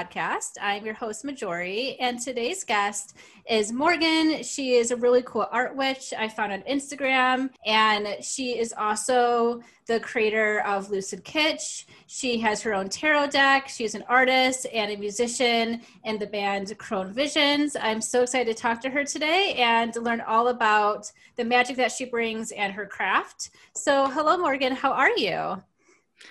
podcast. I'm your host, Majori, and today's guest is Morgan. She is a really cool art witch I found on Instagram, and she is also the creator of Lucid Kitsch. She has her own tarot deck. She's an artist and a musician in the band Crone Visions. I'm so excited to talk to her today and learn all about the magic that she brings and her craft. So, hello, Morgan. How are you?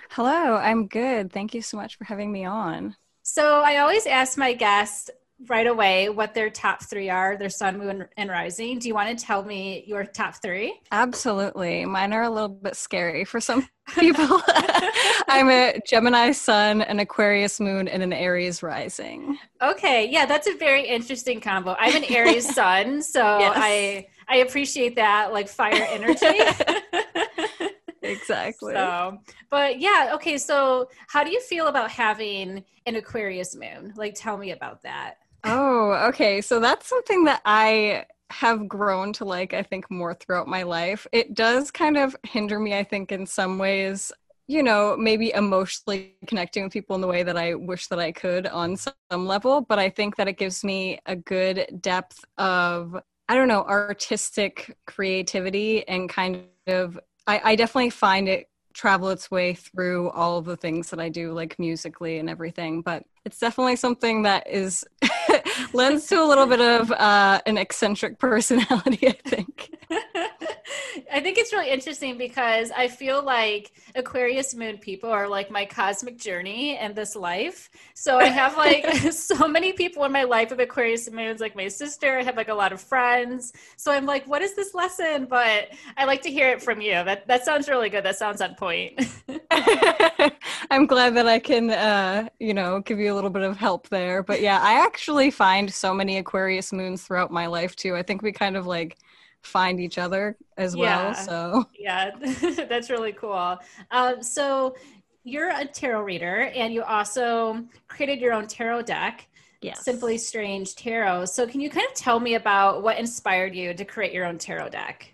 Hello, I'm good. Thank you so much for having me on. So, I always ask my guests right away what their top three are their sun, moon, and rising. Do you want to tell me your top three? Absolutely. Mine are a little bit scary for some people. I'm a Gemini sun, an Aquarius moon, and an Aries rising. Okay. Yeah, that's a very interesting combo. I'm an Aries sun, so yes. I I appreciate that like fire energy. Exactly. So, but yeah, okay. So, how do you feel about having an Aquarius moon? Like, tell me about that. Oh, okay. So that's something that I have grown to like, I think, more throughout my life. It does kind of hinder me, I think, in some ways. You know, maybe emotionally connecting with people in the way that I wish that I could on some level, but I think that it gives me a good depth of, I don't know, artistic creativity and kind of I, I definitely find it travel its way through all of the things that I do, like musically and everything. But it's definitely something that is lends to a little bit of uh, an eccentric personality, I think. I think it's really interesting because I feel like Aquarius moon people are like my cosmic journey in this life. So I have like so many people in my life of Aquarius moons, like my sister. I have like a lot of friends. So I'm like, what is this lesson? But I like to hear it from you. That that sounds really good. That sounds on point. I'm glad that I can, uh, you know, give you a little bit of help there. But yeah, I actually find so many Aquarius moons throughout my life too. I think we kind of like find each other as yeah. well. So yeah, that's really cool. Um, so you're a tarot reader, and you also created your own tarot deck. Yes. Simply Strange Tarot. So, can you kind of tell me about what inspired you to create your own tarot deck?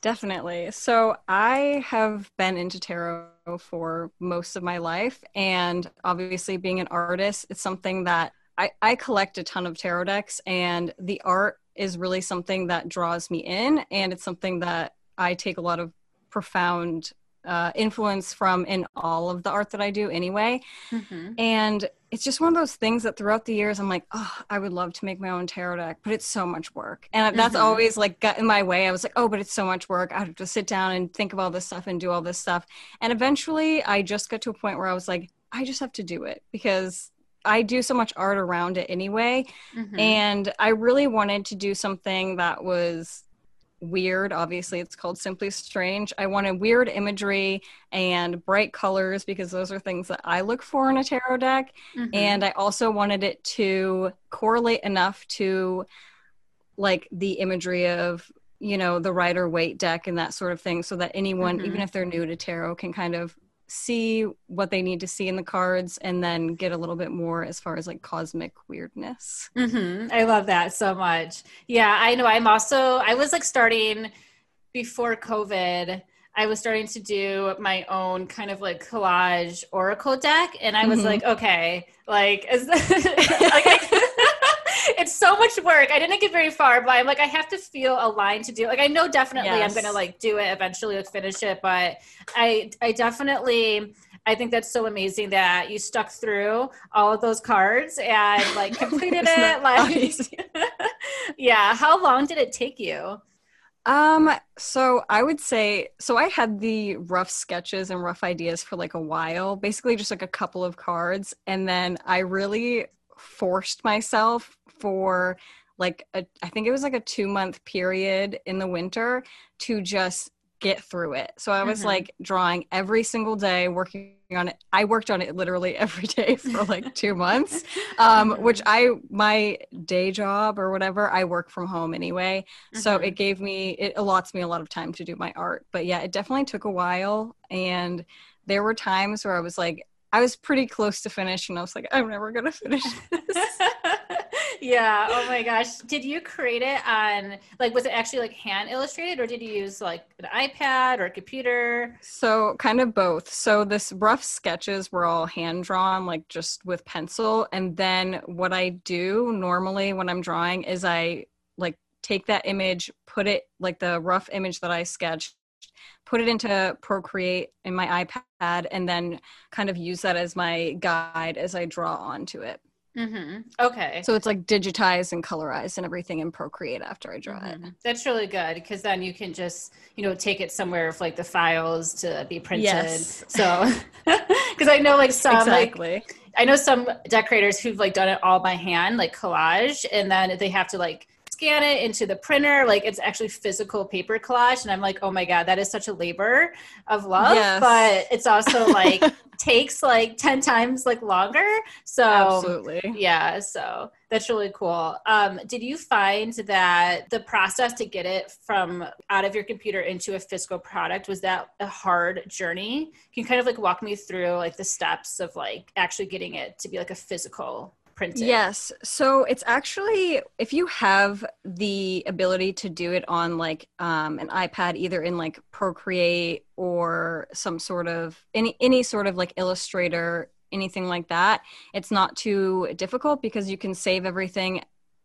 Definitely. So, I have been into tarot for most of my life. And obviously, being an artist, it's something that I, I collect a ton of tarot decks, and the art is really something that draws me in and it's something that i take a lot of profound uh, influence from in all of the art that i do anyway. Mm-hmm. and it's just one of those things that throughout the years i'm like oh i would love to make my own tarot deck but it's so much work. And that's mm-hmm. always like got in my way. I was like oh but it's so much work. I have to sit down and think of all this stuff and do all this stuff. And eventually i just got to a point where i was like i just have to do it because I do so much art around it anyway. Mm-hmm. And I really wanted to do something that was weird. Obviously, it's called Simply Strange. I wanted weird imagery and bright colors because those are things that I look for in a tarot deck. Mm-hmm. And I also wanted it to correlate enough to like the imagery of you know the rider waite deck and that sort of thing so that anyone mm-hmm. even if they're new to tarot can kind of see what they need to see in the cards and then get a little bit more as far as like cosmic weirdness. Mm-hmm. I love that so much. Yeah, I know. I'm also, I was like starting before COVID. I was starting to do my own kind of like collage oracle deck, and I was mm-hmm. like, okay, like, is like I, it's so much work. I didn't get very far, but I'm like, I have to feel aligned to do. Like, I know definitely yes. I'm gonna like do it eventually, like finish it. But I, I definitely, I think that's so amazing that you stuck through all of those cards and like completed it. Like, yeah. How long did it take you? Um, so I would say so I had the rough sketches and rough ideas for like a while, basically just like a couple of cards, and then I really forced myself for like a, I think it was like a two month period in the winter to just get through it. So I was mm-hmm. like drawing every single day, working on it. I worked on it literally every day for like two months, um, which. I, my day job or whatever, I work from home anyway. Mm-hmm. So it gave me, it allots me a lot of time to do my art. But yeah, it definitely took a while. And there were times where I was like, I was pretty close to finish and I was like, I'm never going to finish this. Yeah. Oh my gosh. Did you create it on like was it actually like hand illustrated or did you use like an iPad or a computer? So kind of both. So this rough sketches were all hand drawn, like just with pencil. And then what I do normally when I'm drawing is I like take that image, put it like the rough image that I sketched put it into Procreate in my iPad, and then kind of use that as my guide as I draw onto it. Mm-hmm. Okay. So it's like digitized and colorized and everything in Procreate after I draw mm-hmm. it. That's really good because then you can just, you know, take it somewhere for like the files to be printed. Yes. So, because I know like some, exactly. Like, I know some decorators who've like done it all by hand, like collage, and then they have to like scan it into the printer like it's actually physical paper collage and i'm like oh my god that is such a labor of love. Yes. but it's also like takes like 10 times like longer. So absolutely. yeah so that's really cool. Um, did you find that the process to get it from out of your computer into a physical product was that a hard journey? Can you kind of like walk me through like the steps of like actually getting it to be like a physical printed. Yes. So it's actually if you have the ability to do it on like um, an iPad, either in like Procreate or some sort of any any sort of like Illustrator, anything like that, it's not too difficult because you can save everything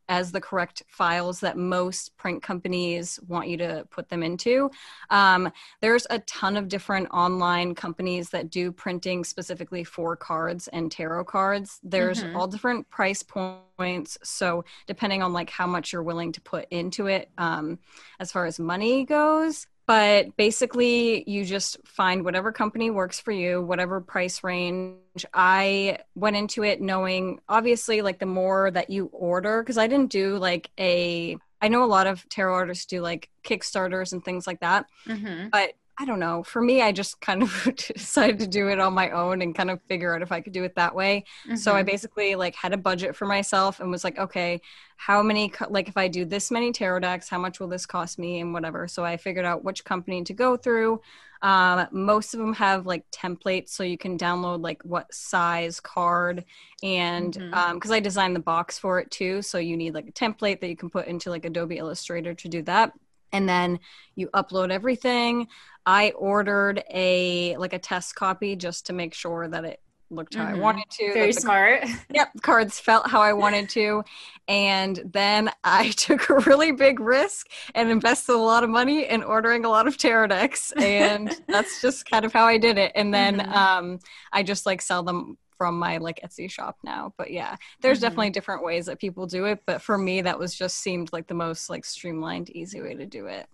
as the correct files that most print companies want you to put them into. Um, there's a ton of different online companies that do printing specifically for cards and tarot cards. There's mm-hmm. all different price points. So depending on like how much you're willing to put into it, um, as far as money goes, but basically you just find whatever company works for you whatever price range i went into it knowing obviously like the more that you order because i didn't do like a i know a lot of tarot artists do like kickstarters and things like that mm-hmm. but I don't know. For me, I just kind of decided to do it on my own and kind of figure out if I could do it that way. Mm-hmm. So I mm-hmm. basically like had a budget for myself and was like, okay, how many like if I do this many tarot decks, how much will this cost me and whatever. So I figured out which company to go through. Um, most of them have like templates, so you can download like what size card and because mm-hmm. um, I designed the box for it too. So you need like a template that you can put into like Adobe Illustrator to do that and then you upload everything i ordered a like a test copy just to make sure that it looked how mm-hmm. i wanted to very smart yep cards felt how i wanted to and then i took a really big risk and invested a lot of money in ordering a lot of tarot decks and that's just kind of how i did it and then mm-hmm. um, i just like sell them from my like Etsy shop now. But yeah, there's mm-hmm. definitely different ways that people do it. But for me, that was just seemed like the most like streamlined, easy way to do it.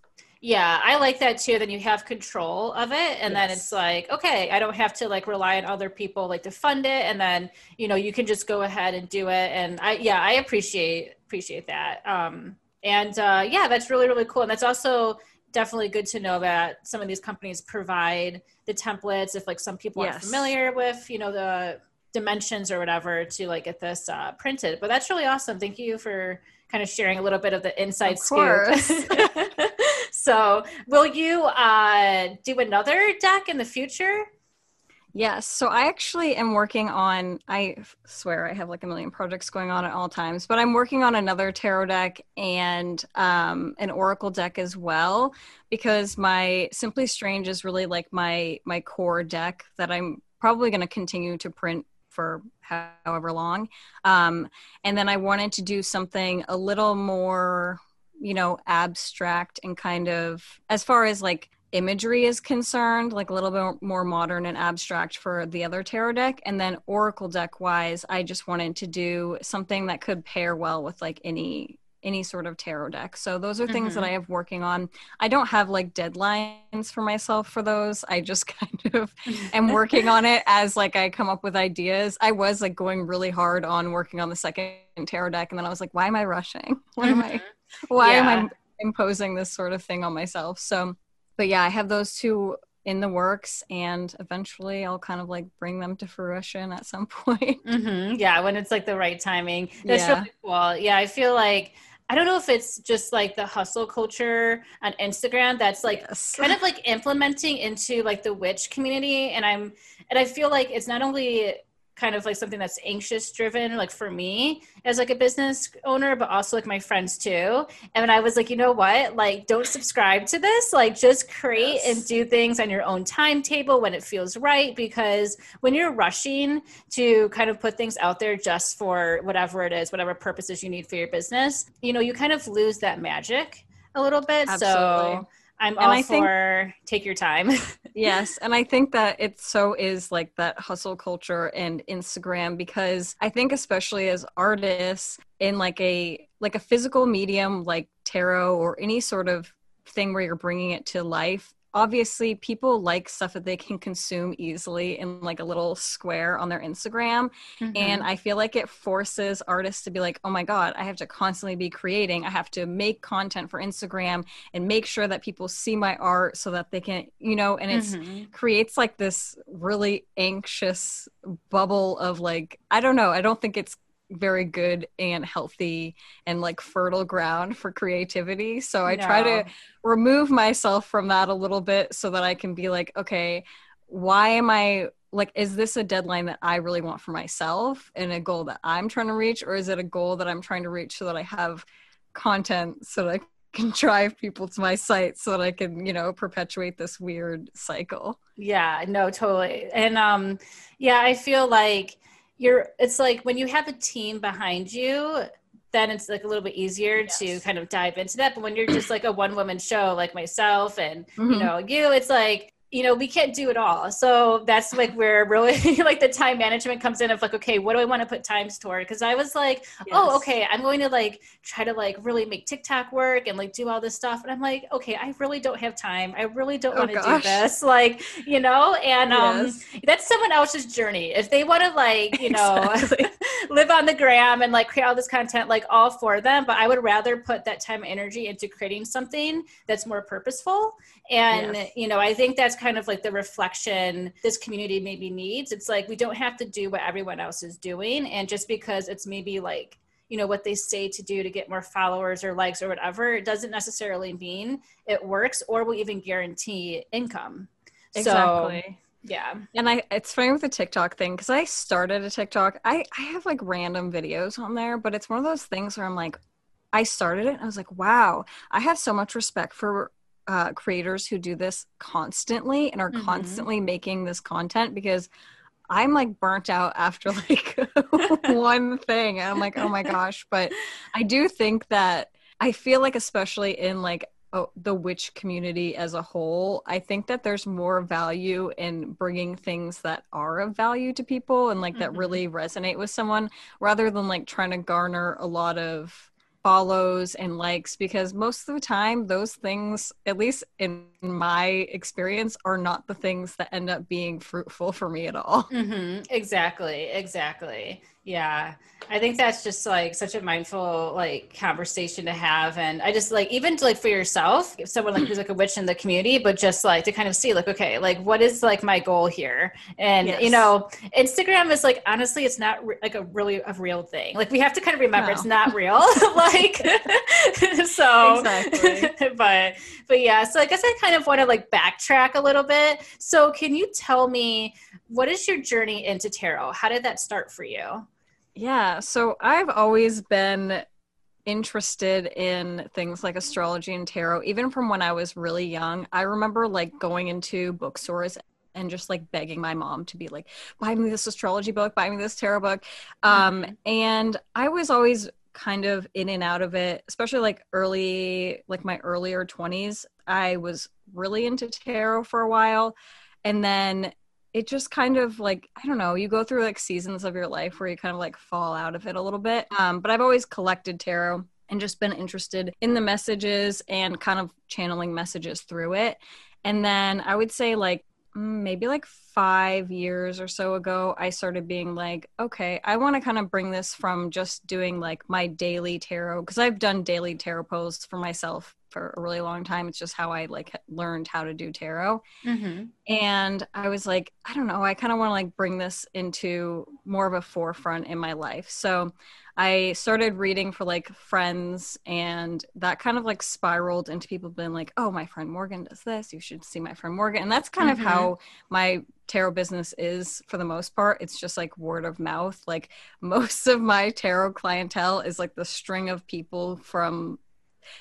Yeah, I like that too. Then you have control of it, and yes. then it's like, okay, I don't have to like rely on other people like to fund it, and then you know you can just go ahead and do it. And I, yeah, I appreciate appreciate that. Um, and uh, yeah, that's really really cool. And that's also definitely good to know that some of these companies provide the templates if like some people yes. aren't familiar with you know the dimensions or whatever to like get this uh, printed. But that's really awesome. Thank you for kind of sharing a little bit of the inside of scoop. so, will you uh, do another deck in the future? Yes. So I actually am working on, I swear I have like a million projects going on at all times, but I'm working on another tarot deck and um, an oracle deck as well because my Simply Strange is really like my my core deck that I'm probably going to continue to print for however long. Um, and then I wanted to do something a little more, you know, abstract and kind of as far as like imagery is concerned, like a little bit more modern and abstract for the other tarot deck. And then Oracle deck wise, I just wanted to do something that could pair well with like any any sort of tarot deck. So those are things mm-hmm. that I have working on. I don't have like deadlines for myself for those. I just kind of am working on it as like I come up with ideas. I was like going really hard on working on the second tarot deck and then I was like why am I rushing? Why am I mm-hmm. why yeah. am I imposing this sort of thing on myself? So but yeah, I have those two in the works and eventually I'll kind of like bring them to fruition at some point. Mm-hmm. Yeah, when it's like the right timing. That's yeah. really cool. Yeah, I feel like I don't know if it's just like the hustle culture on Instagram that's like yes. kind of like implementing into like the witch community and I'm and I feel like it's not only kind of like something that's anxious driven like for me as like a business owner but also like my friends too and i was like you know what like don't subscribe to this like just create yes. and do things on your own timetable when it feels right because when you're rushing to kind of put things out there just for whatever it is whatever purposes you need for your business you know you kind of lose that magic a little bit Absolutely. so I'm and all I for think, take your time. yes. And I think that it so is like that hustle culture and Instagram because I think especially as artists in like a like a physical medium like tarot or any sort of thing where you're bringing it to life obviously people like stuff that they can consume easily in like a little square on their Instagram. Mm-hmm. And I feel like it forces artists to be like, oh my God, I have to constantly be creating. I have to make content for Instagram and make sure that people see my art so that they can, you know, and it mm-hmm. creates like this really anxious bubble of like, I don't know, I don't think it's very good and healthy and like fertile ground for creativity. So I no. try to remove myself from that a little bit so that I can be like, okay, why am I like, is this a deadline that I really want for myself and a goal that I'm trying to reach? Or is it a goal that I'm trying to reach so that I have content so that I can drive people to my site so that I can, you know, perpetuate this weird cycle? Yeah, no, totally. And um, yeah, I feel like you're it's like when you have a team behind you then it's like a little bit easier yes. to kind of dive into that but when you're just like a one woman show like myself and mm-hmm. you know you it's like you know we can't do it all. So that's like where really like the time management comes in of like okay what do i want to put times toward? Because i was like oh, yes. oh okay i'm going to like try to like really make tiktok work and like do all this stuff. And i'm like okay i really don't have time. I really don't oh, want to do this like you know? And um that's someone else's journey. If they want to like you know exactly. live on the gram and like create all this content like all for them. But i would rather put that time and energy into creating something that's more purposeful. And yes. you know i think that's kind of like the reflection this community maybe needs. It's like we don't have to do what everyone else is doing. And just because it's maybe like you know what they say to do to get more followers or likes or whatever it doesn't necessarily mean it works or will even guarantee income. Exactly. so, yeah. And i it's funny with the tiktok thing because i started a tiktok. I i have like random videos on there but it's one of those things where i'm like i started it and i was like wow i have so much respect for uh, creators who do this constantly and are mm-hmm. constantly making this content because I'm like burnt out after like one thing. And I'm like, oh my gosh. But I do think that I feel like, especially in like oh, the witch community as a whole, I think that there's more value in bringing things that are of value to people and like mm-hmm. that really resonate with someone rather than like trying to garner a lot of follows and likes because most of the time those things at least in my experience are not the things that end up being fruitful for me at all mm-hmm. exactly exactly yeah i think that's just like such a mindful like conversation to have and i just like even to, like for yourself if someone like who's like a witch in the community but just like to kind of see like okay like what is like my goal here and yes. you know instagram is like honestly it's not re- like a really a real thing like we have to kind of remember no. it's not real like so exactly. but but yeah so i guess i kind of want to like backtrack a little bit so can you tell me what is your journey into tarot how did that start for you yeah, so I've always been interested in things like astrology and tarot, even from when I was really young. I remember like going into bookstores and just like begging my mom to be like, buy me this astrology book, buy me this tarot book. Um, mm-hmm. And I was always kind of in and out of it, especially like early, like my earlier 20s. I was really into tarot for a while. And then it just kind of like i don't know you go through like seasons of your life where you kind of like fall out of it a little bit um, but i've always collected tarot and just been interested in the messages and kind of channeling messages through it and then i would say like mm, maybe like five years or so ago i started being like okay i want to kind of bring this from just doing like my daily tarot because i've done daily tarot posts for myself for a really long time. It's just how I like learned how to do tarot. Mm-hmm. And I was like, I don't know, I kind of want to like bring this into more of a forefront in my life. So I started reading for like friends, and that kind of like spiraled into people being like, oh, my friend Morgan does this. You should see my friend Morgan. And that's kind Mm-hmm. of how my tarot business is for the most part. It's just like word of mouth. Like most of my tarot clientele is like the string of people from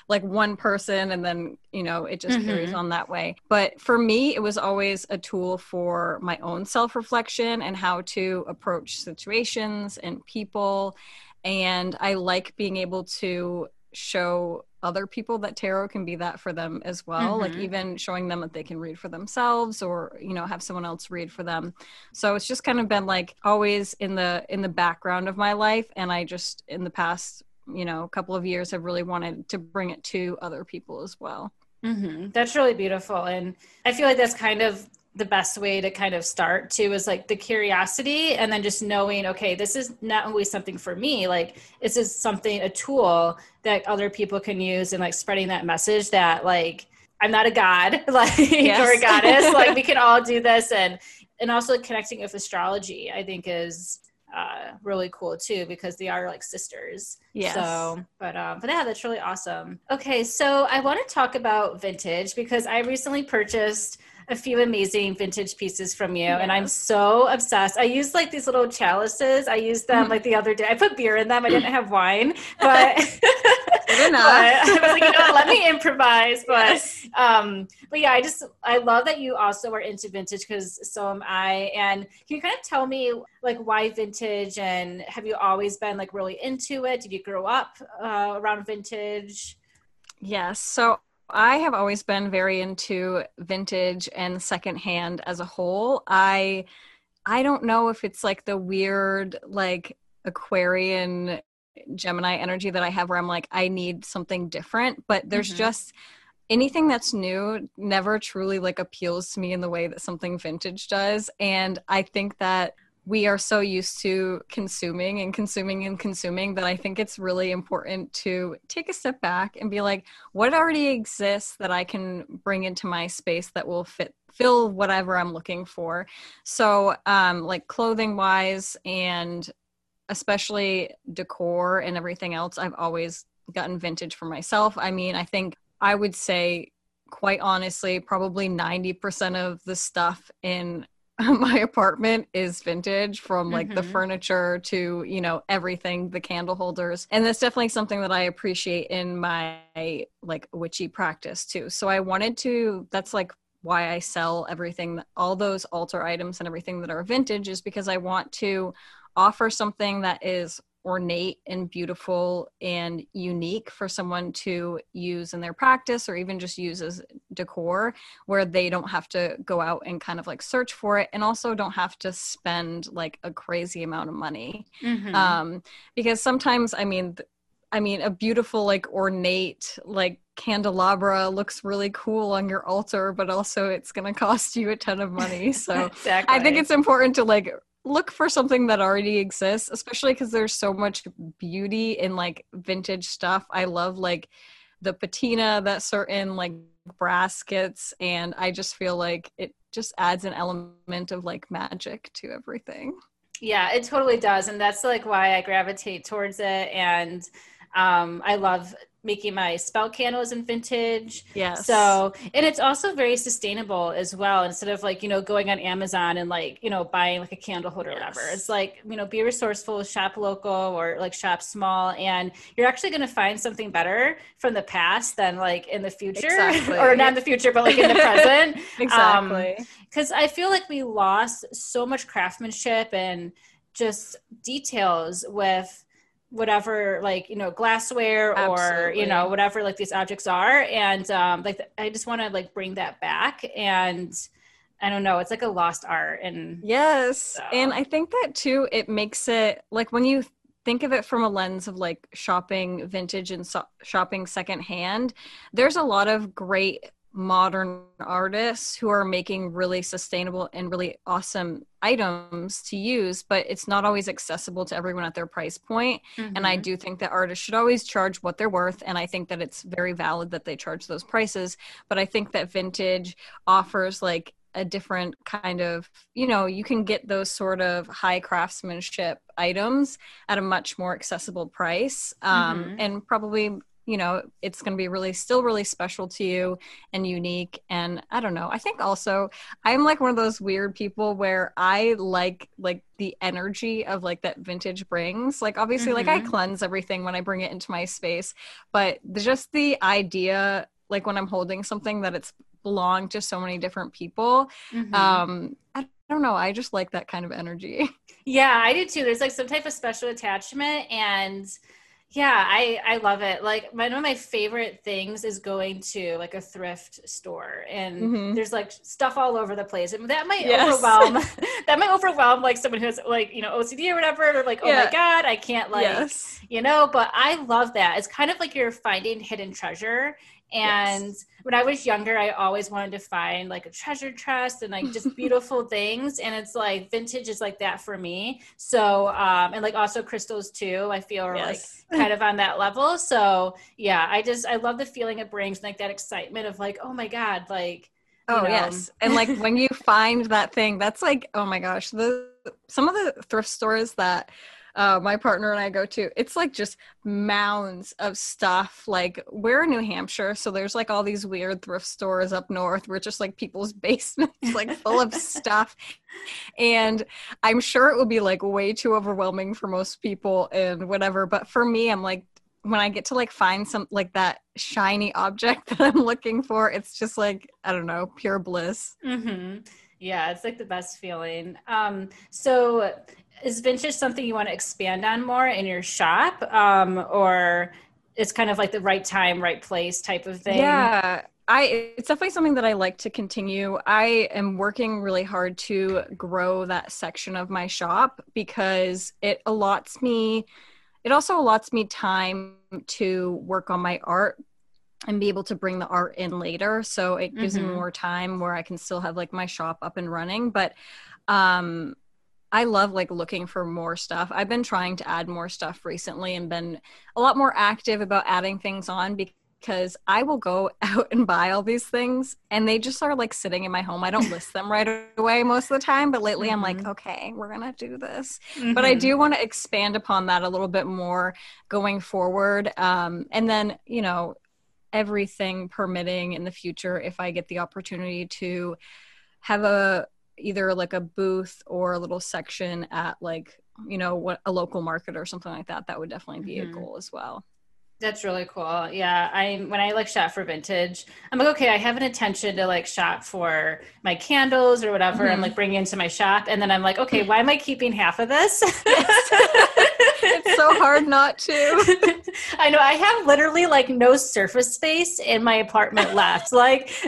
like one person and then you know it just carries Mhm. on that way but for me it was always a tool for my own self-reflection and how to approach situations and people and i like being able to show other people that tarot can be that for them as well like Mhm. even showing them that they can read for themselves or you know have someone else read for them so it's just kind of been like always in the in the background of my life and i just in the past you know a couple of years have really wanted to bring it to other people as well. Hmm That's really beautiful. And I feel like that's kind of the best way to kind of start too is like the curiosity and then just knowing, okay, this is not only something for me, like this is something, a tool that other people can use and like spreading that message that like I'm not a god, like or a goddess. like we can all do this. And and also connecting with astrology, I think is uh, really cool too because they are like sisters. Yeah. So, but um, but yeah, that's really awesome. Okay, so I want to talk about vintage because I recently purchased a few amazing vintage pieces from you, and I'm so obsessed. I use like these little chalices. I used them like the other day. I put beer in them. I didn't have wine, but. Good enough. I was like, you know let me improvise. But Yes. um, but yeah, I just I love that you also are into vintage because so am I. And can you kind of tell me like why vintage and have you always been like really into it? Did you grow up uh, around vintage? Yes. So I have always been very into vintage and secondhand as a whole. I I don't know if it's like the weird like Aquarian Gemini energy that I have where I'm like I need something different, but there's Mhm. just anything that's new never truly like appeals to me in the way that something vintage does and I think that we are so used to consuming and consuming and consuming that I think it's really important to take a step back and be like, what already exists that I can bring into my space that will fit fill whatever I'm looking for. So, um, like clothing wise and especially decor and everything else, I've always gotten vintage for myself. I mean, I think I would say quite honestly, probably 90% of the stuff in my apartment is vintage from like the Mhm. furniture to you know everything the candle holders and that's definitely something that i appreciate in my like witchy practice too so i wanted to that's like why i sell everything all those altar items and everything that are vintage is because i want to offer something that is ornate and beautiful and unique for someone to use in their practice or even just use as decor where they don't have to go out and kind of like search for it and also don't have to spend like a crazy amount of money Mhm. um because sometimes i mean i mean a beautiful like ornate like candelabra looks really cool on your altar but also it's going to cost you a ton of money so exactly. I think it's important to like look for something that already exists, especially because there's so much beauty in like vintage stuff. I love like the patina that certain like brass gets, and I just feel like it just adds an element of like magic to everything. Yeah, it totally does. And that's like why I gravitate towards it. And um, I love making my spell candles in vintage. Yeah. So, and it's also very sustainable as well. Instead of like, you know, going on Amazon and like, you know, buying like a candle holder or whatever. It's like, you know, be resourceful, shop local or like shop small. And you're actually going to find something better from the past than like in the future Exactly. or not in the future, but like in the present. Um, exactly. because I feel like we lost so much craftsmanship and just details with whatever like you know glassware or you know whatever like these objects are. And um like i just want to like bring that back. And i don't know it's like a lost art and Yes. So- And I think that too, it makes it like when you think of it from a lens of like shopping vintage and so- shopping secondhand, there's a lot of great modern artists who are making really sustainable and really awesome items to use but it's not always accessible to everyone at their price point. Mm-hmm. and i do think that artists should always charge what they're worth and i think that it's very valid that they charge those prices but i think that vintage offers like a different kind of you know you can get those sort of high craftsmanship items at a much more accessible price um, mm-hmm. and probably you know it's going to be really still really special to you and unique and i don't know i think also i'm like one of those weird people where i like like the energy of like that vintage brings like obviously mm-hmm. like i mm-hmm. cleanse everything when i bring it into my space but just the idea like when i'm holding something that it's belonged to so many different people. Mm-hmm. Um, I don't know. I just like that kind of energy. Yeah, I do too. There's like some type of special attachment and yeah, I I love it. Like one of my favorite things is going to like a thrift store and mm-hmm. there's like stuff all over the place. And that might yes. overwhelm that might overwhelm like someone who's like, you know, OCD or whatever, or like, oh yeah. my God, I can't like yes. you know, but I love that. It's kind of like you're finding hidden treasure and yes. when I was younger, I always wanted to find like a treasure chest and like just beautiful things. And it's like vintage is like that for me. So, um, and like also crystals too, I feel are yes. like kind of on that level. So yeah, I just, I love the feeling it brings like that excitement of like, oh my God, like, Oh know. yes. And like when you find that thing, that's like, oh my gosh, the some of the thrift stores that uh, my partner and I go to, it's like just mounds of stuff. Like we're in New Hampshire, so there's like all these weird thrift stores up north We're just like people's basements like full of stuff. And I'm sure it would be like way too overwhelming for most people and whatever. But for me, I'm like, when I get to like find some like that shiny object that I'm looking for, it's just like I don't know, pure bliss. Mm-hmm. Yeah, it's like the best feeling. Um, so is vintage something you want to expand on more in your shop um, or it's kind of like the right time right place type of thing yeah I it's definitely something that I like to continue. I am working really hard to grow that section of my shop because it allots me it also allots me time to work on my art and be able to bring the art in later. So it gives mm-hmm. me more time where I can still have like my shop up and running. But um I love like looking for more stuff. I've been trying to add more stuff recently and been a lot more active about adding things on because I will go out and buy all these things and they just are like sitting in my home. I don't list them right away most of the time, but lately mm-hmm. I'm like, mm-hmm. okay, we're going to do this. Mm-hmm. But I do want to expand upon that a little bit more going forward. Um, and then, you know, everything permitting in the future, if I get the opportunity to have a either like a booth or a little section at like you know what a local market or something like that that would definitely be mm-hmm. a goal as well that's really cool. Yeah. I when I like shop for vintage, I'm like, okay, I have an intention to like shop for my candles or whatever. Mm-hmm. I'm like bringing into my shop. And then I'm like, okay, why am I keeping half of this? it's so hard not to. I know. I have literally like no surface space in my apartment left. Like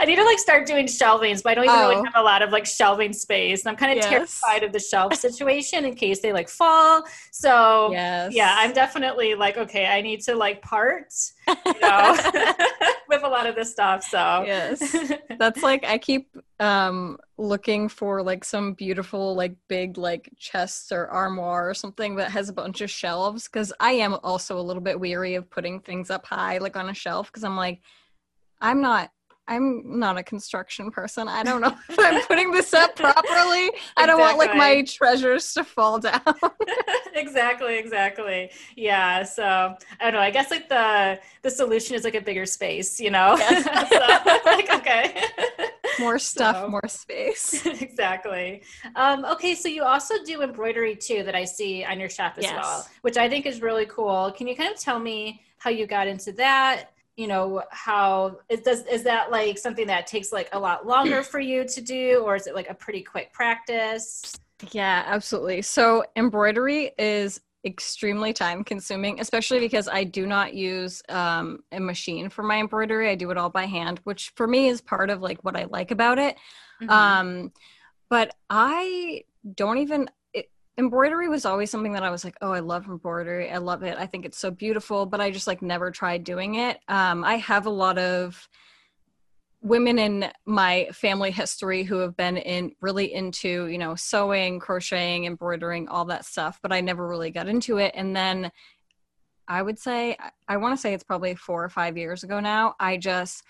I need to like start doing shelvings, but I don't even oh. really have a lot of like shelving space. And I'm kind of yes. terrified of the shelf situation in case they like fall. So yes. yeah, I'm definitely like, okay, okay, I need to like part, you know, with a lot of this stuff. So yes, that's like I keep um looking for like some beautiful like big like chests or armoire or something that has a bunch of shelves because I am also a little bit weary of putting things up high like on a shelf because I'm like I'm not I'm not a construction person. I don't know if I'm putting this up properly. I don't want like my treasures to fall down. exactly, exactly. Yeah. So I don't know. I guess like the the solution is like a bigger space, you know? Yes. so, like, okay. More stuff, so, more space. exactly. Um, okay, so you also do embroidery too that I see on your shop as yes. well, which I think is really cool. Can you kind of tell me how you got into that? You know how is does is that like something that takes like a lot longer for you to do or is it like a pretty quick practice? Yeah absolutely. So embroidery is extremely time consuming especially because i do not use um, a machine for my embroidery. I do it all by hand which for me is part of like what i like about it. Mm-hmm. um, but i don't even embroidery was always something that I was like, oh, I love embroidery. I love it. I think it's so beautiful, but I just like never tried doing it. Um, I have a lot of women in my family history who have been in really into you know sewing crocheting embroidering all that stuff but i never really got into it and then i would say i want to say it's probably four or five years ago now i just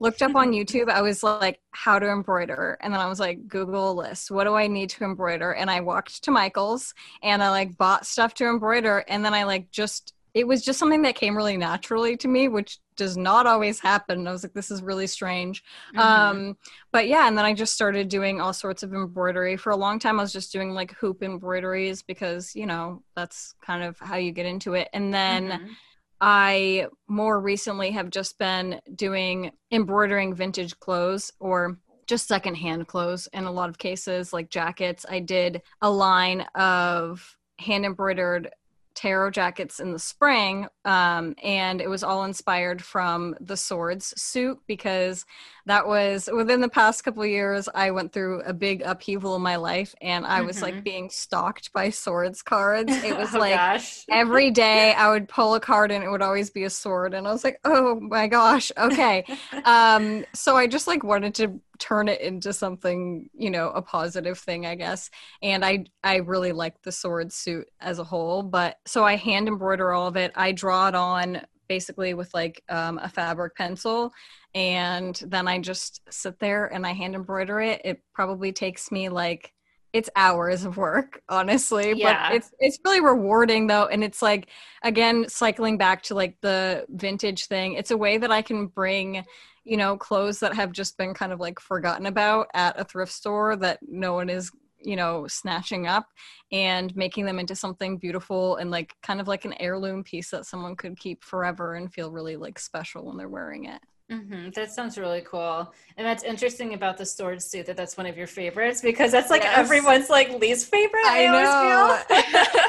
looked up on youtube i was like how to embroider and then i was like google list what do i need to embroider and i walked to michael's and i like bought stuff to embroider and then i like just it was just something that came really naturally to me, which does not always happen. I was like, this is really strange. Mm-hmm. Um, but yeah, and then I just started doing all sorts of embroidery. For a long time, I was just doing like hoop embroideries because, you know, that's kind of how you get into it. And then mm-hmm. I more recently have just been doing embroidering vintage clothes or just secondhand clothes in a lot of cases, like jackets. I did a line of hand embroidered tarot jackets in the spring um, and it was all inspired from the swords suit because that was within the past couple years i went through a big upheaval in my life and i was mm-hmm. like being stalked by swords cards. It was oh, like every day i would pull a card and it would always be a sword and i was like oh my gosh okay. Um, so i just like wanted to turn it into something you know a positive thing i guess. And i i really like the sword suit as a whole but so i hand embroider all of it. I draw it on basically with like um, a fabric pencil and then i just sit there and i hand embroider it. It probably takes me like it's hours of work honestly yeah. but it's it's really rewarding though. And it's like again cycling back to like the vintage thing it's a way that i can bring you know, clothes that have just been kind of like forgotten about at a thrift store that no one is, you know, snatching up and making them into something beautiful and like kind of like an heirloom piece that someone could keep forever and feel really like special when they're wearing it. Mm-hmm. That sounds really cool, and that's interesting about the sword suit. That that's one of your favorites because that's like yes. everyone's like least favorite. I, I know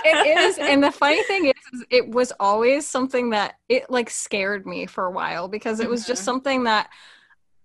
it is, and the funny thing is, is, it was always something that it like scared me for a while because it was mm-hmm. just something that.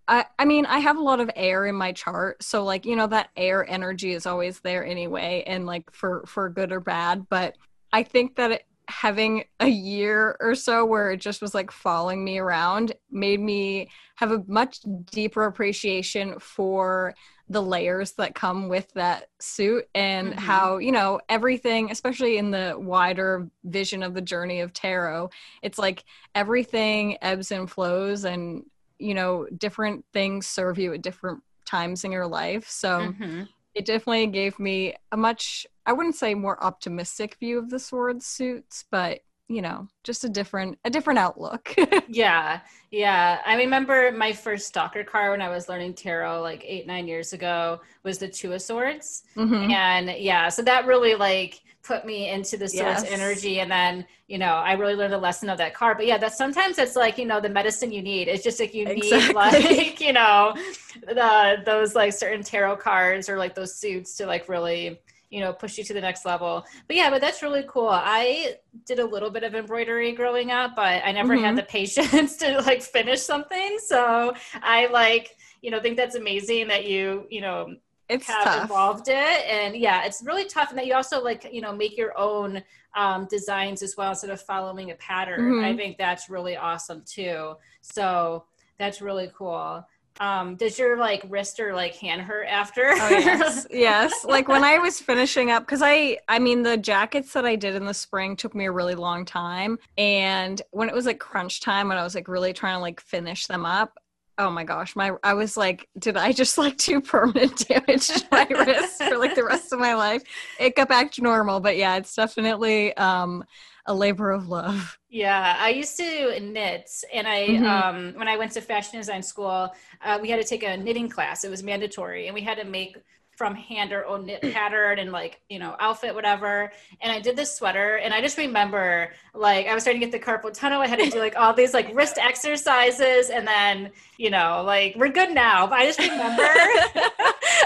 I, I mean, I have a lot of air in my chart, so like you know that air energy is always there anyway, and like for for good or bad. But I think that it, having a year or so where it just was like following me around made me have a much deeper appreciation for the layers that come with that suit and mm-hmm. how you know everything especially in the wider vision of the journey of tarot it's like everything ebbs and flows and you know different things serve you at different times in your life so mm-hmm it definitely gave me a much I wouldn't say more optimistic view of the sword suits, but you know, just a different a different outlook. yeah. Yeah. I remember my first stalker card when I was learning tarot like 8 9 years ago was the 2 of swords. Mm-hmm. And yeah, so that really like put me into the swords yes. energy and then you know i really learned a lesson of that card but yeah that sometimes it's like you know the medicine you need it's just like you exactly. need like you know the those like certain tarot cards or like those suits to like really you know push you to the next level. But yeah but that's really cool. I did a little bit of embroidery growing up but i never mm-hmm. had the patience to like finish something. So i like you know think that's amazing that you you know it's have tough. involved it. And yeah it's really tough. And that you also like you know make your own um, designs as well instead of following a pattern. Mm-hmm. i think that's really awesome too. So that's really cool um does your like wrist or like hand hurt after? Oh yes. Yes. Like when i was finishing up because i i mean the jackets that i did in the spring took me a really long time. And when it was like crunch time when i was like really trying to like finish them up oh my gosh my i was like did i just like do permanent damage to my wrist for like the rest of my life? It got back to normal but yeah it's definitely um a labor of love. Yeah i used to knit and i mm-hmm. um when i went to fashion design school uh, we had to take a knitting class. It was mandatory and we had to make from hand or own knit pattern and like you know outfit whatever. And i did this sweater and i just remember like i was starting to get the carpal tunnel. I had to do like all these like wrist exercises and then you know like we're good now. But i just remember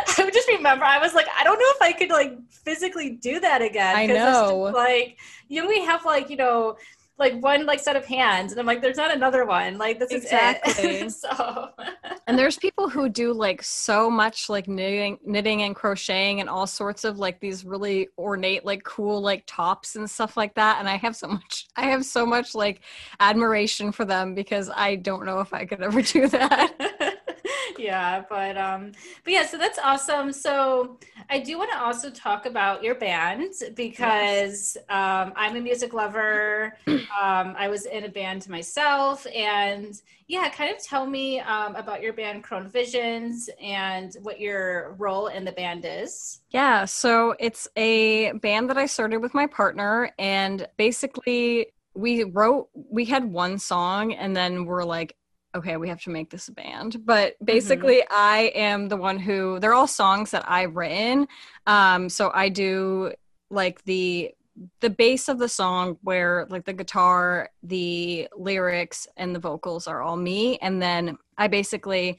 i would just remember i was like i don't know if i could like physically do that again i know just, like you know we have like you know like one like set of hands and i'm like there's not another one. Like this exactly. is it. So and there's people who do like so much like knitting knitting and crocheting and all sorts of like these really ornate like cool like tops and stuff like that and i have so much i have so much like admiration for them because i don't know if i could ever do that yeah but um but yeah so that's awesome. So i do want to also talk about your band because yes. um i'm a music lover. Um i was in a band myself and yeah kind of tell me um, about your band crone visions and what your role in the band is. Yeah so it's a band that i started with my partner and basically we wrote we had one song and then we're like okay, we have to make this a band. But mm-hmm. basically, mm-hmm. I am the one who, they're all songs that I've written. Um, so I do like the the base of the song where like the guitar the lyrics and the vocals are all me and then i basically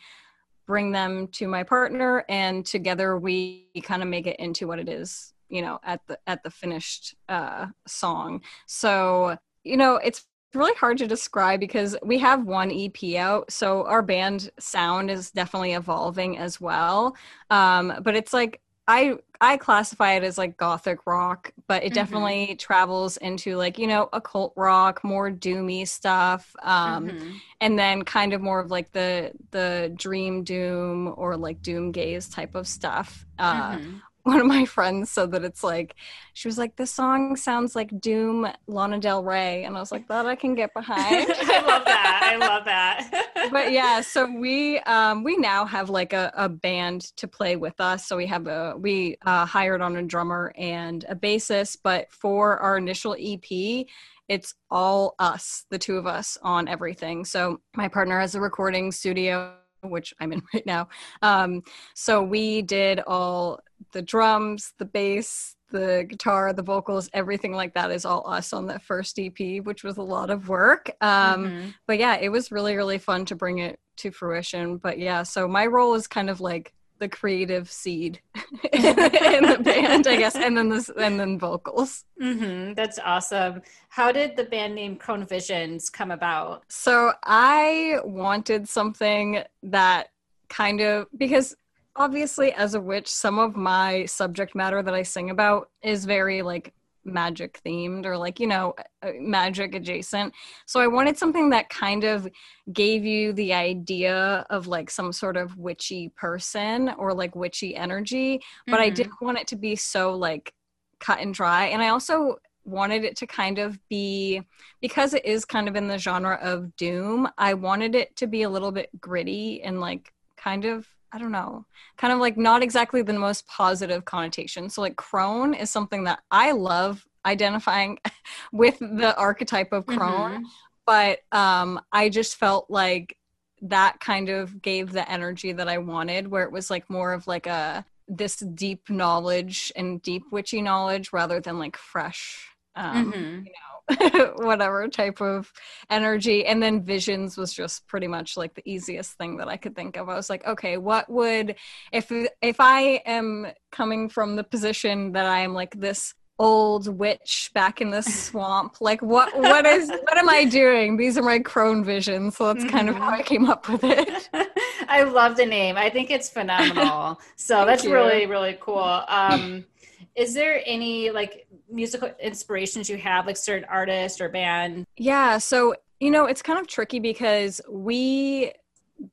bring them to my partner and together we kind of make it into what it is you know at the at the finished uh song so you know it's really hard to describe because we have one EP out, so our band sound is definitely evolving as well. Um, but it's like I I classify it as like gothic rock, but it mm-hmm. definitely travels into like you know occult rock, more doomy stuff, um, mm-hmm. and then kind of more of like the the dream doom or like doom gaze type of stuff. Uh, mm-hmm one of my friends said that it's like she was like the song sounds like doom lana del rey. And i was like that i can get behind. I love that. I love that. But yeah so we um we now have like a, a band to play with us. So we have a we uh, hired on a drummer and a bassist. But for our initial ep it's all us the two of us on everything. So my partner has a recording studio which I'm in right now. Um, so we did all the drums, the bass, the guitar, the vocals, everything like that is all us on that first EP, which was a lot of work. Um, mm-hmm. But yeah, it was really, really fun to bring it to fruition. But yeah, so my role is kind of like the creative seed in, the band, I guess, and then this and then vocals. Mm-hmm. That's awesome. How did the band name Crone Visions come about? So I wanted something that kind of because obviously as a witch some of my subject matter that i sing about is very like magic themed or like you know uh, magic adjacent so i wanted something that kind of gave you the idea of like some sort of witchy person or like witchy energy but mm-hmm. i didn't want it to be so like cut and dry and i also wanted it to kind of be because it is kind of in the genre of doom i wanted it to be a little bit gritty and like kind of I don't know, kind of like not exactly the most positive connotation. So, like, crone is something that I love identifying with the archetype of crone, mm-hmm. but um, I just felt like that kind of gave the energy that I wanted, where it was like more of like a this deep knowledge and deep witchy knowledge rather than like fresh um, mm-hmm. you know whatever type of energy. And then visions was just pretty much like the easiest thing that I could think of. I was like, okay, what would if if I am coming from the position that I am like this old witch back in the swamp like what what is what am i doing these are my crone visions so that's kind of how i mm-hmm. came up with it i love the name i think it's phenomenal so that's you. really really cool um is there any like musical inspirations you have, like certain artist or band? Yeah, so you know, it's kind of tricky because we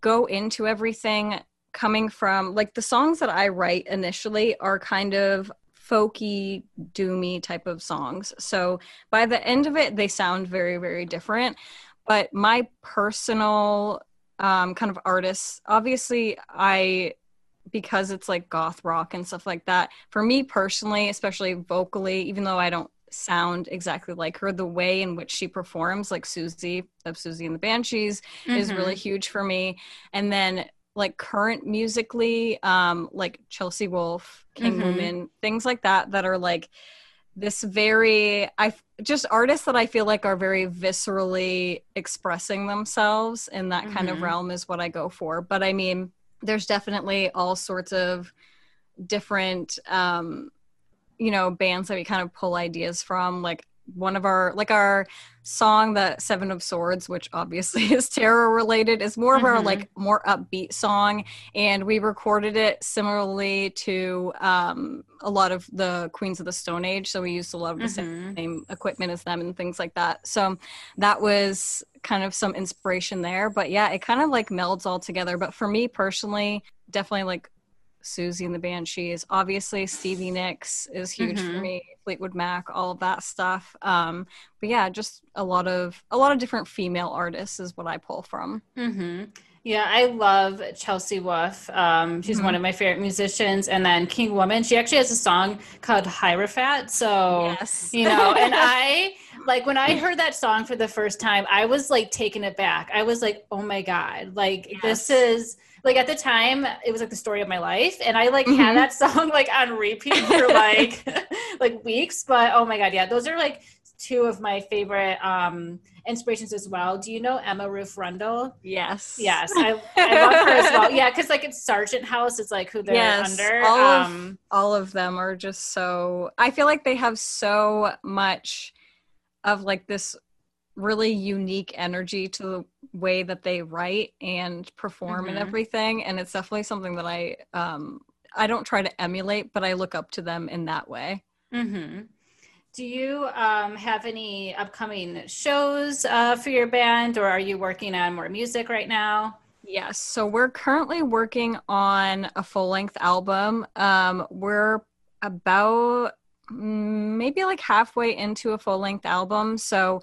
go into everything coming from like the songs that I write initially are kind of folky, doomy type of songs. So by the end of it, they sound very, very different. But my personal um, kind of artists, obviously, I because it's like goth rock and stuff like that. For me personally, especially vocally, even though I don't sound exactly like her, the way in which she performs, like Siouxsie of Siouxsie and the Banshees, mm-hmm. is really huge for me. And then like current musically, um, like Chelsea Wolfe, King mm-hmm. Woman, things like that, that are like this very I just artists that I feel like are very viscerally expressing themselves in that kind mm-hmm. of realm is what I go for. But I mean, there's definitely all sorts of different um you know bands that we kind of pull ideas from like one of our like our song the seven of swords which obviously is tarot related is more of mm-hmm. our like more upbeat song. And we recorded it similarly to um, a lot of the queens of the stone age. So we used a lot of the mm-hmm. same equipment as them and things like that. So that was kind of some inspiration there. But yeah it kind of like melds all together. But for me personally definitely like Siouxsie and the Banshees. Obviously, Stevie Nicks is huge mm-hmm. for me. Fleetwood Mac, all of that stuff. Um, but yeah, just a lot of a lot of different female artists is what I pull from. Mm-hmm. Yeah, I love Chelsea Wolfe. Um, she's mm-hmm. one of my favorite musicians. And then King Woman, she actually has a song called Hierophant. So, yes. you know, and I, like, when I heard that song for the first time, I was like taken aback. I was like, oh my God, like, yes. this is like at the time it was like the story of my life and i like mm-hmm. had that song like on repeat for like like weeks but oh my god yeah those are like two of my favorite um inspirations as well. Do you know emma ruth rundle? Yes. Yes i, I love her as well. Yeah because like it's sargent house it's like who they're yes, under. all, um, of, all of them are just so i feel like they have so much of like this really unique energy to the way that they write and perform mm-hmm. and everything and it's definitely something that i um i don't try to emulate but i look up to them in that way. Mm-hmm. Do you um, have any upcoming shows uh, for your band or are you working on more music right now? Yes so we're currently working on a full-length album. Um, we're about mm, maybe like halfway into a full-length album so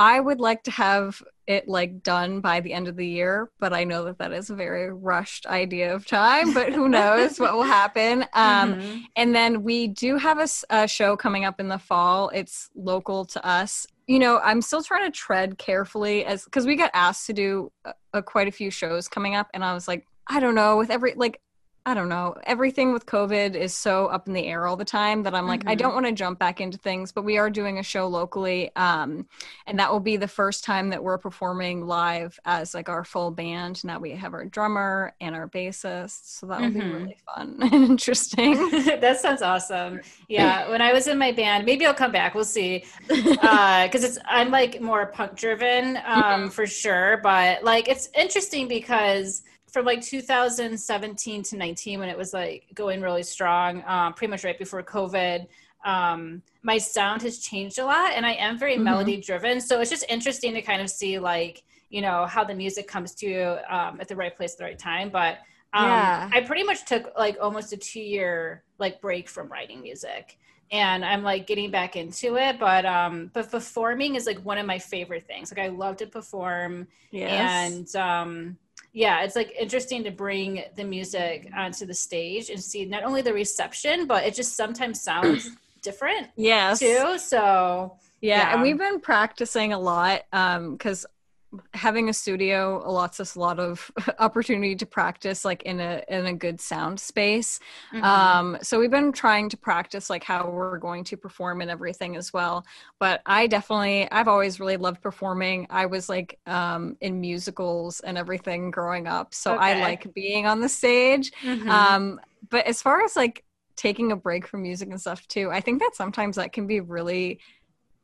I would like to have it like done by the end of the year, but I know that that is a very rushed idea of time, but who knows what will happen. Um, mm-hmm. And then we do have a, a show coming up in the fall. It's local to us. You know, I'm still trying to tread carefully as because we got asked to do a, a, quite a few shows coming up, and I was like, I don't know, with every like I don't know. Everything with COVID is so up in the air all the time that I'm like, mm-hmm. I don't want to jump back into things, but we are doing a show locally. Um, and that will be the first time that we're performing live as like our full band. Now we have our drummer and our bassist. So that will mm-hmm. be really fun and interesting. that sounds awesome. Yeah. when I was in my band, maybe I'll come back. We'll see. Uh, cause it's, I'm like more punk driven, um, mm-hmm. for sure. But like, it's interesting because from like 2017 to 19 when it was like going really strong um, pretty much right before covid um, my sound has changed a lot and i am very mm-hmm. melody driven so it's just interesting to kind of see like you know how the music comes to you um, at the right place at the right time but um, yeah. i pretty much took like almost a two year like break from writing music and i'm like getting back into it but um but performing is like one of my favorite things like i love to perform yes. and um yeah, it's like interesting to bring the music onto the stage and see not only the reception, but it just sometimes sounds different. Yes. Too. So yeah, yeah, and we've been practicing a lot because um, having a studio allots us a lot of opportunity to practice like in a in a good sound space mm-hmm. um so we've been trying to practice like how we're going to perform and everything as well but i definitely i've always really loved performing i was like um in musicals and everything growing up so okay. i like being on the stage mm-hmm. um but as far as like taking a break from music and stuff too i think that sometimes that can be really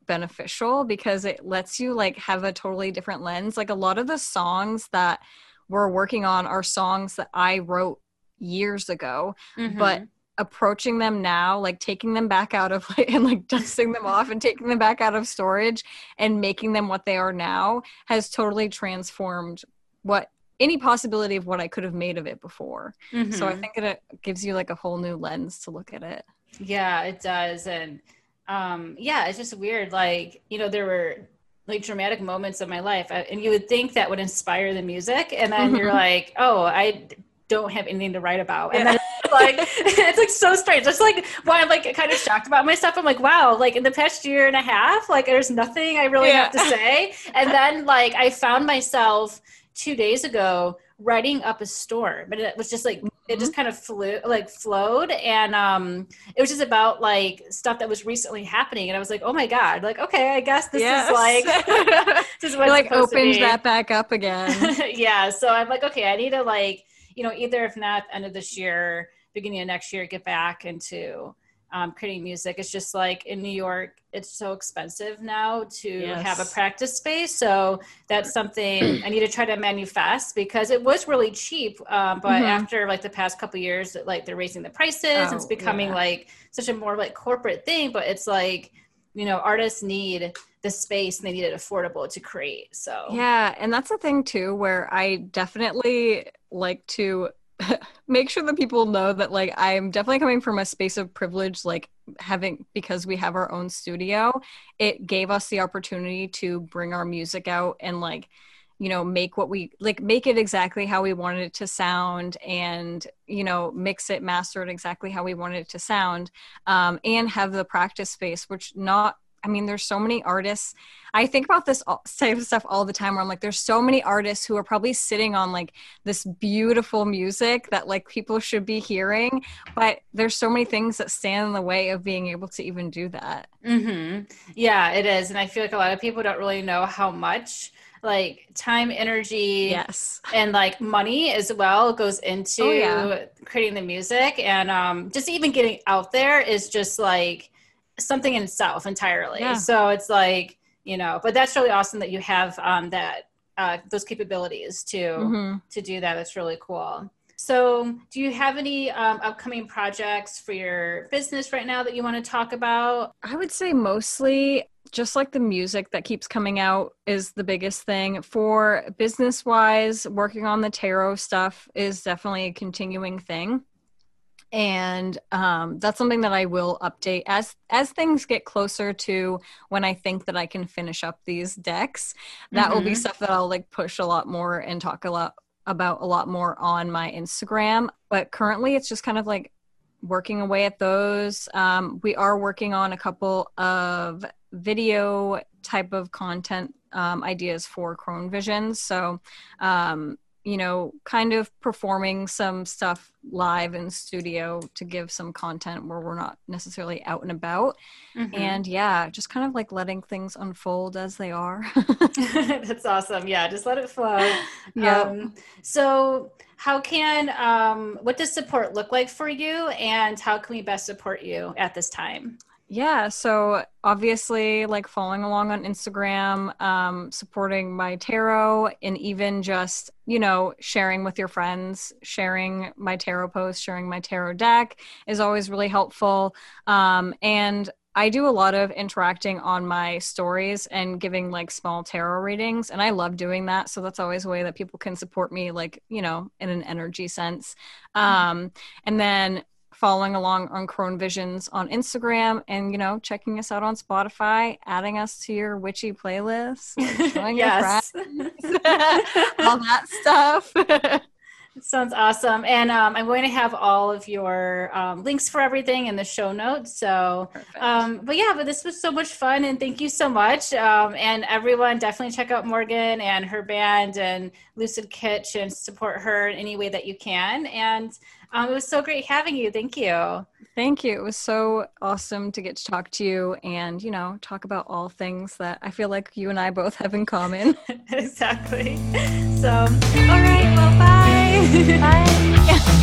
beneficial because it lets you like have a totally different lens. Like a lot of the songs that we're working on are songs that I wrote years ago, mm-hmm. but approaching them now like taking them back out of like and like dusting them off and taking them back out of storage and making them what they are now has totally transformed what any possibility of what I could have made of it before. Mm-hmm. So I mm-hmm. think it gives you like a whole new lens to look at it. Yeah, it does. And um, yeah, it's just weird. Like, you know, there were like dramatic moments of my life, uh, and you would think that would inspire the music, and then you're like, oh, I don't have anything to write about, and then it's like it's like so strange. Just like why I'm like kind of shocked about myself. I'm like, wow, like in the past year and a half, like there's nothing I really yeah. have to say, and then like I found myself two days ago writing up a storm but it was just like mm-hmm. it just kind of flew like flowed and um it was just about like stuff that was recently happening and i was like oh my god like okay i guess this yes. is like this is what like opens that back up again yeah so i'm like okay i need to like you know either if not end of this year beginning of next year get back into um, creating music. It's just like in New York, it's so expensive now to Yes. have a practice space. So that's something I need to try to manifest because it was really cheap. Um, but Mhm. after like the past couple years, like they're raising the prices. And it's Oh, becoming yeah. like such a more like corporate thing. But it's like you know, artists need the space and they need it affordable to create. So Yeah, and that's the thing too, where I definitely like to make sure that people know that like I'm definitely coming from a space of privilege, like having because we have our own studio, it gave us the opportunity to bring our music out and like you know make what we like make it exactly how we wanted it to sound and you know mix it master it exactly how we wanted it to sound um, and have the practice space which not i mean there's so many artists i think about this all- type of stuff all the time where i'm like there's so many artists who are probably sitting on like this beautiful music that like people should be hearing but there's so many things that stand in the way of being able to even do that hmm Yeah, it is. And I feel like a lot of people don't really know how much like time, energy, yes and like money as well goes into Oh, yeah. creating the music. And um, just even getting out there is just like something in itself entirely. Yeah. So it's like, you know, but that's really awesome that you have um, that uh, those capabilities to Mhm. to do that. That's really cool. So, do you have any um, upcoming projects for your business right now that you want to talk about? I would say mostly just like the music that keeps coming out is the biggest thing. For business wise, working on the tarot stuff is definitely a continuing thing. And um, that's something that I will update as as things get closer to when I think that I can finish up these decks. That will be Mhm. stuff that I'll like push a lot more and talk a lot about a lot more on my Instagram. But currently, it's just kind of like working away at those. Um, we are working on a couple of video type of content um, ideas for Crone Vision. So, um, you know, kind of performing some stuff live in studio to give some content where we're not necessarily out and about. Mhm. And yeah, just kind of like letting things unfold as they are. That's awesome. Yeah, just let it flow. Yeah. Um, so, how can um, what does support look like for you, and how can we best support you at this time? Yeah, so obviously, like following along on Instagram, um, supporting my tarot, and even just, you know, sharing with your friends, sharing my tarot posts, sharing my tarot deck is always really helpful. Um, and I do a lot of interacting on my stories and giving like small tarot readings, and I love doing that. So that's always a way that people can support me, like, you know, in an energy sense. Um, and then following along on Crone Visions on Instagram and you know checking us out on Spotify, adding us to your witchy playlist, showing your yes, all that stuff. sounds awesome. And um, I'm going to have all of your um, links for everything in the show notes. So, um, but yeah, but this was so much fun, and thank you so much. Um, and everyone, definitely check out Morgan and her band and Lucid Kitsch and support her in any way that you can. And um, it was so great having you. Thank you. Thank you. It was so awesome to get to talk to you and you know talk about all things that I feel like you and I both have in common. exactly. So, all right. Well, bye. Bye.